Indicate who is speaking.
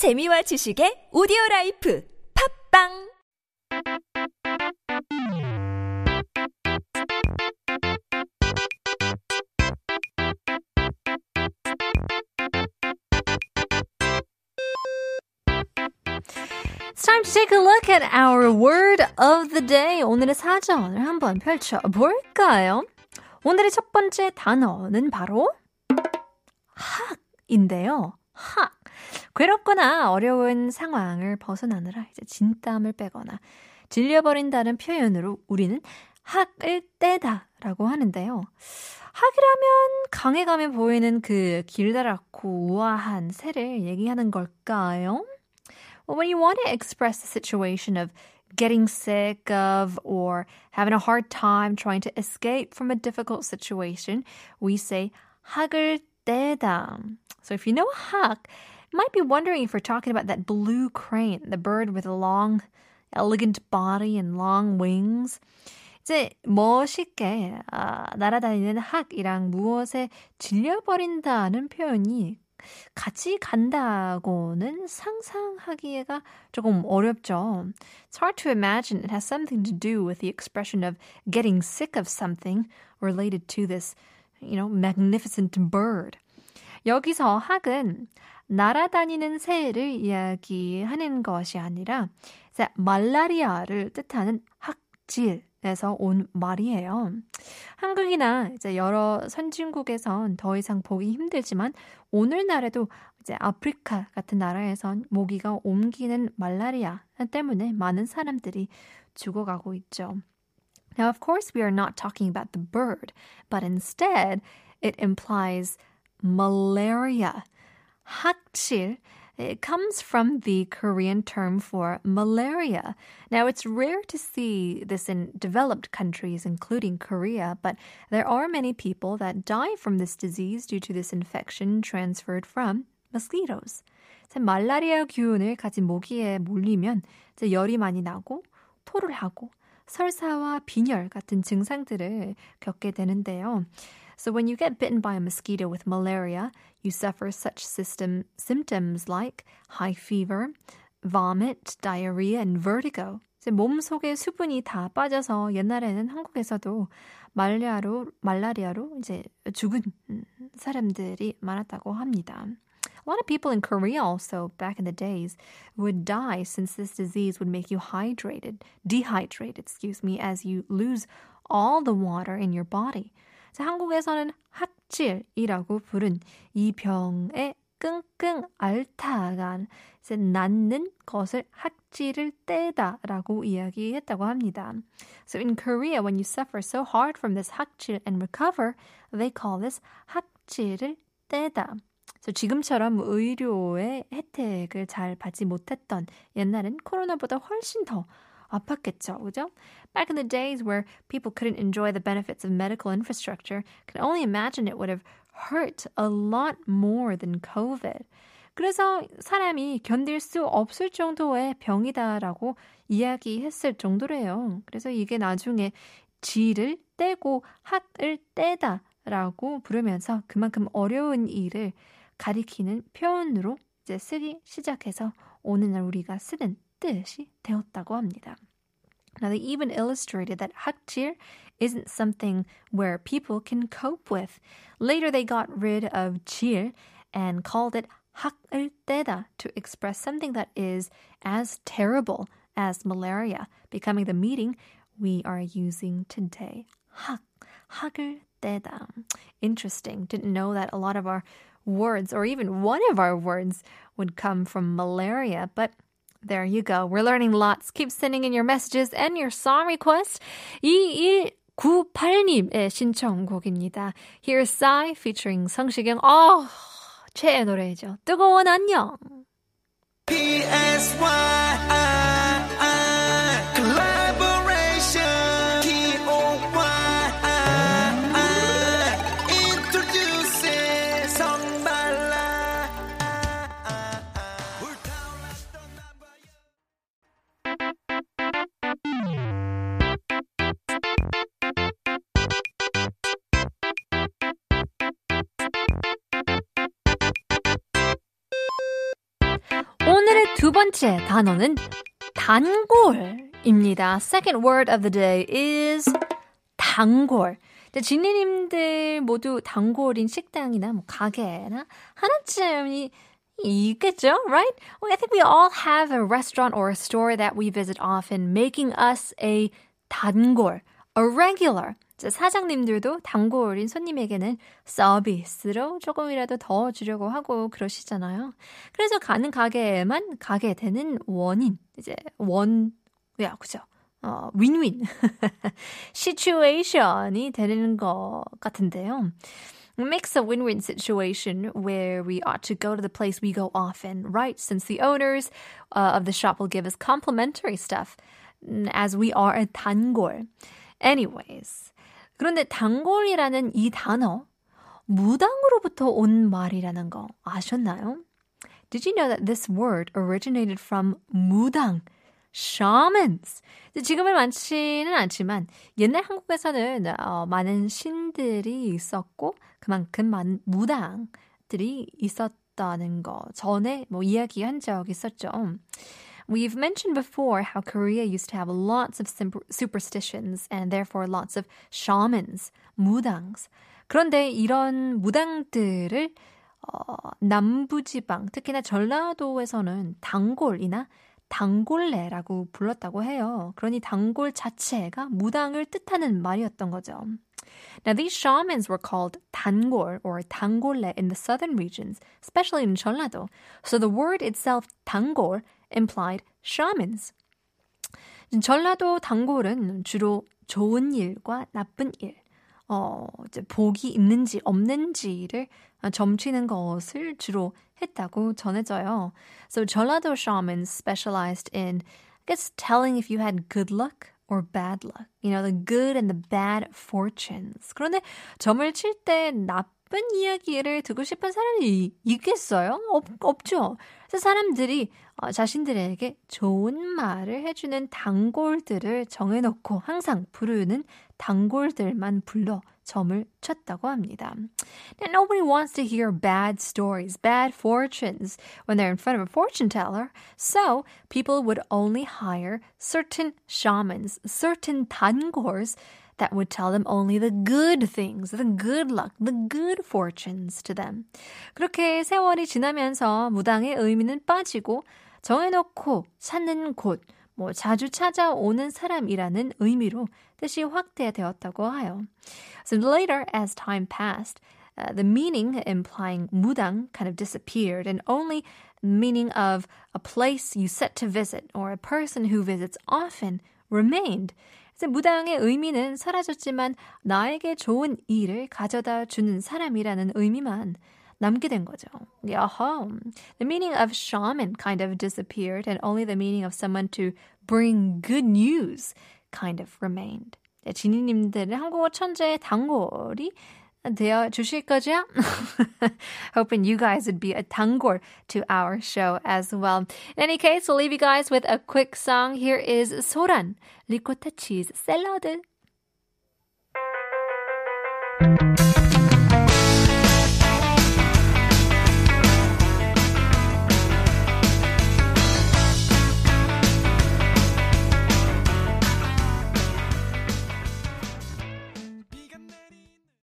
Speaker 1: 재미와 지식의 오디오 라이프 팝빵
Speaker 2: It's time to take a look at our word of the day. 오늘의 사전을 한번 펼쳐 볼까요? 오늘의 첫 번째 단어는 바로 학인데요. 학. 괴롭거나 어려운 상황을 벗어나느라 이제 진땀을 빼거나 질려버린다는 표현으로 우리는 학을 떼다라고 하는데요. 학이라면 강해감에 보이는 그 길다랗고 우아한 새를 얘기하는 걸까요? Well, when you want to express the situation of getting sick of or having a hard time trying to escape from a difficult situation, we say 학을 떼다. So if you know you might be wondering if we're talking about that blue crane, the bird with a long, elegant body and long wings. 이제 멋있게 아, 날아다니는 학이랑 무엇에 질려버린다는 표현이 같이 간다고는 상상하기가 조금 어렵죠. It's hard to imagine it has something to do with the expression of getting sick of something related to this, you know, magnificent bird. 여기서 학은 날아다니는 새를 이야기하는 것이 아니라 말라리아를 뜻하는 학질 에서 온 말이에요. 한국이나 이제 여러 선진국에선 더 이상 보기 힘들지만 오늘날에도 이제 아프리카 같은 나라에선 모기가 옮기는 말라리아 때문에 많은 사람들이 죽어가고 있죠. Now, of course, we are not talking about the bird, but instead it implies malaria. 학질 It comes from the Korean term for malaria. Now, it's rare to see this in developed countries, including Korea, but there are many people that die from this disease due to this infection transferred from mosquitoes. 말라리아 기운을 가진 모기에 몰리면 열이 많이 나고 토를 하고 설사와 빈혈 같은 증상들을 겪게 되는데요. So when you get bitten by a mosquito with malaria, you suffer such system symptoms like high fever, vomit, diarrhea, and vertigo. 이제 몸속에 수분이 다 빠져서 옛날에는 한국에서도 말라리아로 말라리아로 이제 죽은 사람들이 많았다고 합니다. A lot of people in Korea also back in the days would die since this disease would make you hydrated, dehydrated, excuse me, as you lose all the water in your body. 한국에서는 학질이라고 부른 이 병의 끙끙 앓다가 낫는 것을 학질을 떼다라고 이야기했다고 합니다. So in Korea, when you suffer so hard from this 학질 and recover, they call this 학질을 떼다. So 지금처럼 의료의 혜택을 잘 받지 못했던 옛날엔 코로나보다 훨씬 더 아팠겠죠, 그죠? Back in the days where people couldn't enjoy the benefits of medical infrastructure, can only imagine it would have hurt a lot more than COVID. 그래서 사람이 견딜 수 없을 정도의 병이다라고 이야기했을 정도래요. 그래서 이게 나중에 지를 떼고 학을 떼다라고 부르면서 그만큼 어려운 일을 가리키는 표현으로 이제 쓰기 시작해서 오늘날 우리가 쓰는 뜻이 되었다고 합니다. Now, they even illustrated that hakjir isn't something where people can cope with. Later, they got rid of jir and called it hak을 떼다 to express something that is as terrible as malaria, becoming the meaning we are using today. 학, 학을 떼다. Interesting. Didn't know that a lot of our words, or even one of our words, would come from malaria, but there you go. We're learning lots. Keep sending in your messages and your song requests. 2198님의 신청곡입니다. Here's Psy featuring 성시경. 어, 최애 노래죠. 뜨거운 안녕. PSY 오늘의 두 번째 단어는 단골입니다. Second word of the day is 단골. 진리님들 모두 단골인 식당이나 뭐 가게나 하나쯤이 있겠죠, right? Well, I think we all have a restaurant or a store that we visit often, making us a 단골, a regular. 사장님들도 단골인 손님에게는 서비스로 조금이라도 더 주려고 하고 그러시잖아요. 그래서 가는 가게에만 가게 되는 원인, 이제 원, 야, 그죠? 어, 윈윈 시츄에이션이 되는 것 같은데요. Makes a win-win situation where we ought to go to the place we go often, right? Since the owners uh, of the shop will give us complimentary stuff as we are a 단골. Anyways. 그런데 단골이라는 이 단어 무당으로부터 온 말이라는 거 아셨나요? Did you know that this word originated from 무당? shamans. 지금은 많지는 않지만 옛날 한국에서는 어, 많은 신들이 있었고 그만큼 많은 무당들이 있었다는 거 전에 뭐 이야기한 적 있었죠. We've mentioned before how Korea used to have lots of superstitions and therefore lots of shamans, 무당s. 그런데 이런 무당들을 어, 남부지방, 특히나 전라도에서는 단골이나 단골레라고 불렀다고 해요. 그러니 단골 자체가 무당을 뜻하는 말이었던 거죠. Now, these shamans were called 단골 or 단골레 in the southern regions, especially in 전라도. So the word itself, 단골, implied shamans. 전라도 단골은 주로 좋은 일과 나쁜 일, 어, 이제 복이 있는지 없는지를 점치는 것을 주로 했다고 전해져요. So 전라도 shamans specialized in, I guess, telling if you had good luck or bad luck. You know, the good and the bad fortunes. 그런데 점을 칠 때 나쁜 이야기를 듣고 싶은 사람이 있겠어요? 없, 없죠. 그래서 사람들이 어, 자신들에게 좋은 말을 해주는 단골들을 정해놓고 항상 부르는 단골들만 불러 점을 쳤다고 합니다. Now, nobody wants to hear bad stories, bad fortunes when they're in front of a fortune teller. So people would only hire certain shamans, certain 단골s that would tell them only the good things, the good luck, the good fortunes to them. 그렇게 세월이 지나면서 무당의 의미는 빠지고 정해놓고 찾는 곳, 뭐 자주 찾아오는 사람이라는 의미로 뜻이 확대되었다고 해요. So later, as time passed, uh, the meaning implying 무당 kind of disappeared and only meaning of a place you set to visit or a person who visits often remained. 무당의 의미는 사라졌지만 나에게 좋은 일을 가져다 주는 사람이라는 의미만 남게 된 거죠. 야하. The meaning of shaman kind of disappeared and only the meaning of someone to bring good news kind of remained. 네, 지니님들은 한국어 천재의 단골이 되어 주실 거죠? Hoping you guys would be a 단골 to our show as well. In any case, we'll leave you guys with a quick song. Here is 소란, 리코타 치즈 샐러드.